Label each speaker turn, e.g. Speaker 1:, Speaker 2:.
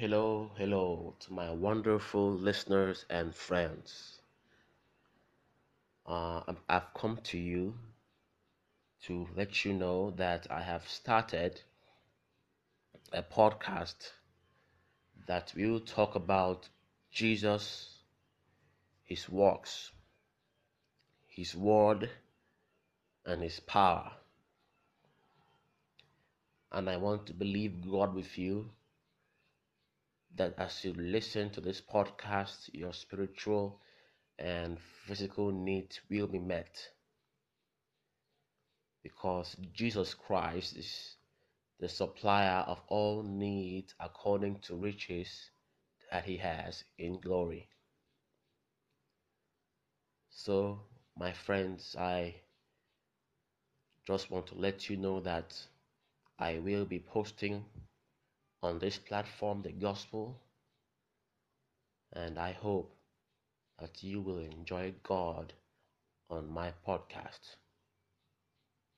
Speaker 1: Hello, hello to my wonderful listeners and friends. Uh, I've come to you to let you know that I have started a podcast that will talk about Jesus, His works, His word, and His power. And I want to believe God with you that as you listen to this podcast, your spiritual and physical needs will be met because Jesus Christ is the supplier of all needs according to riches that he has in glory. So, my friends, I just want to let you know that I will be posting on this platform the gospel, and I hope that you will enjoy God on my podcast.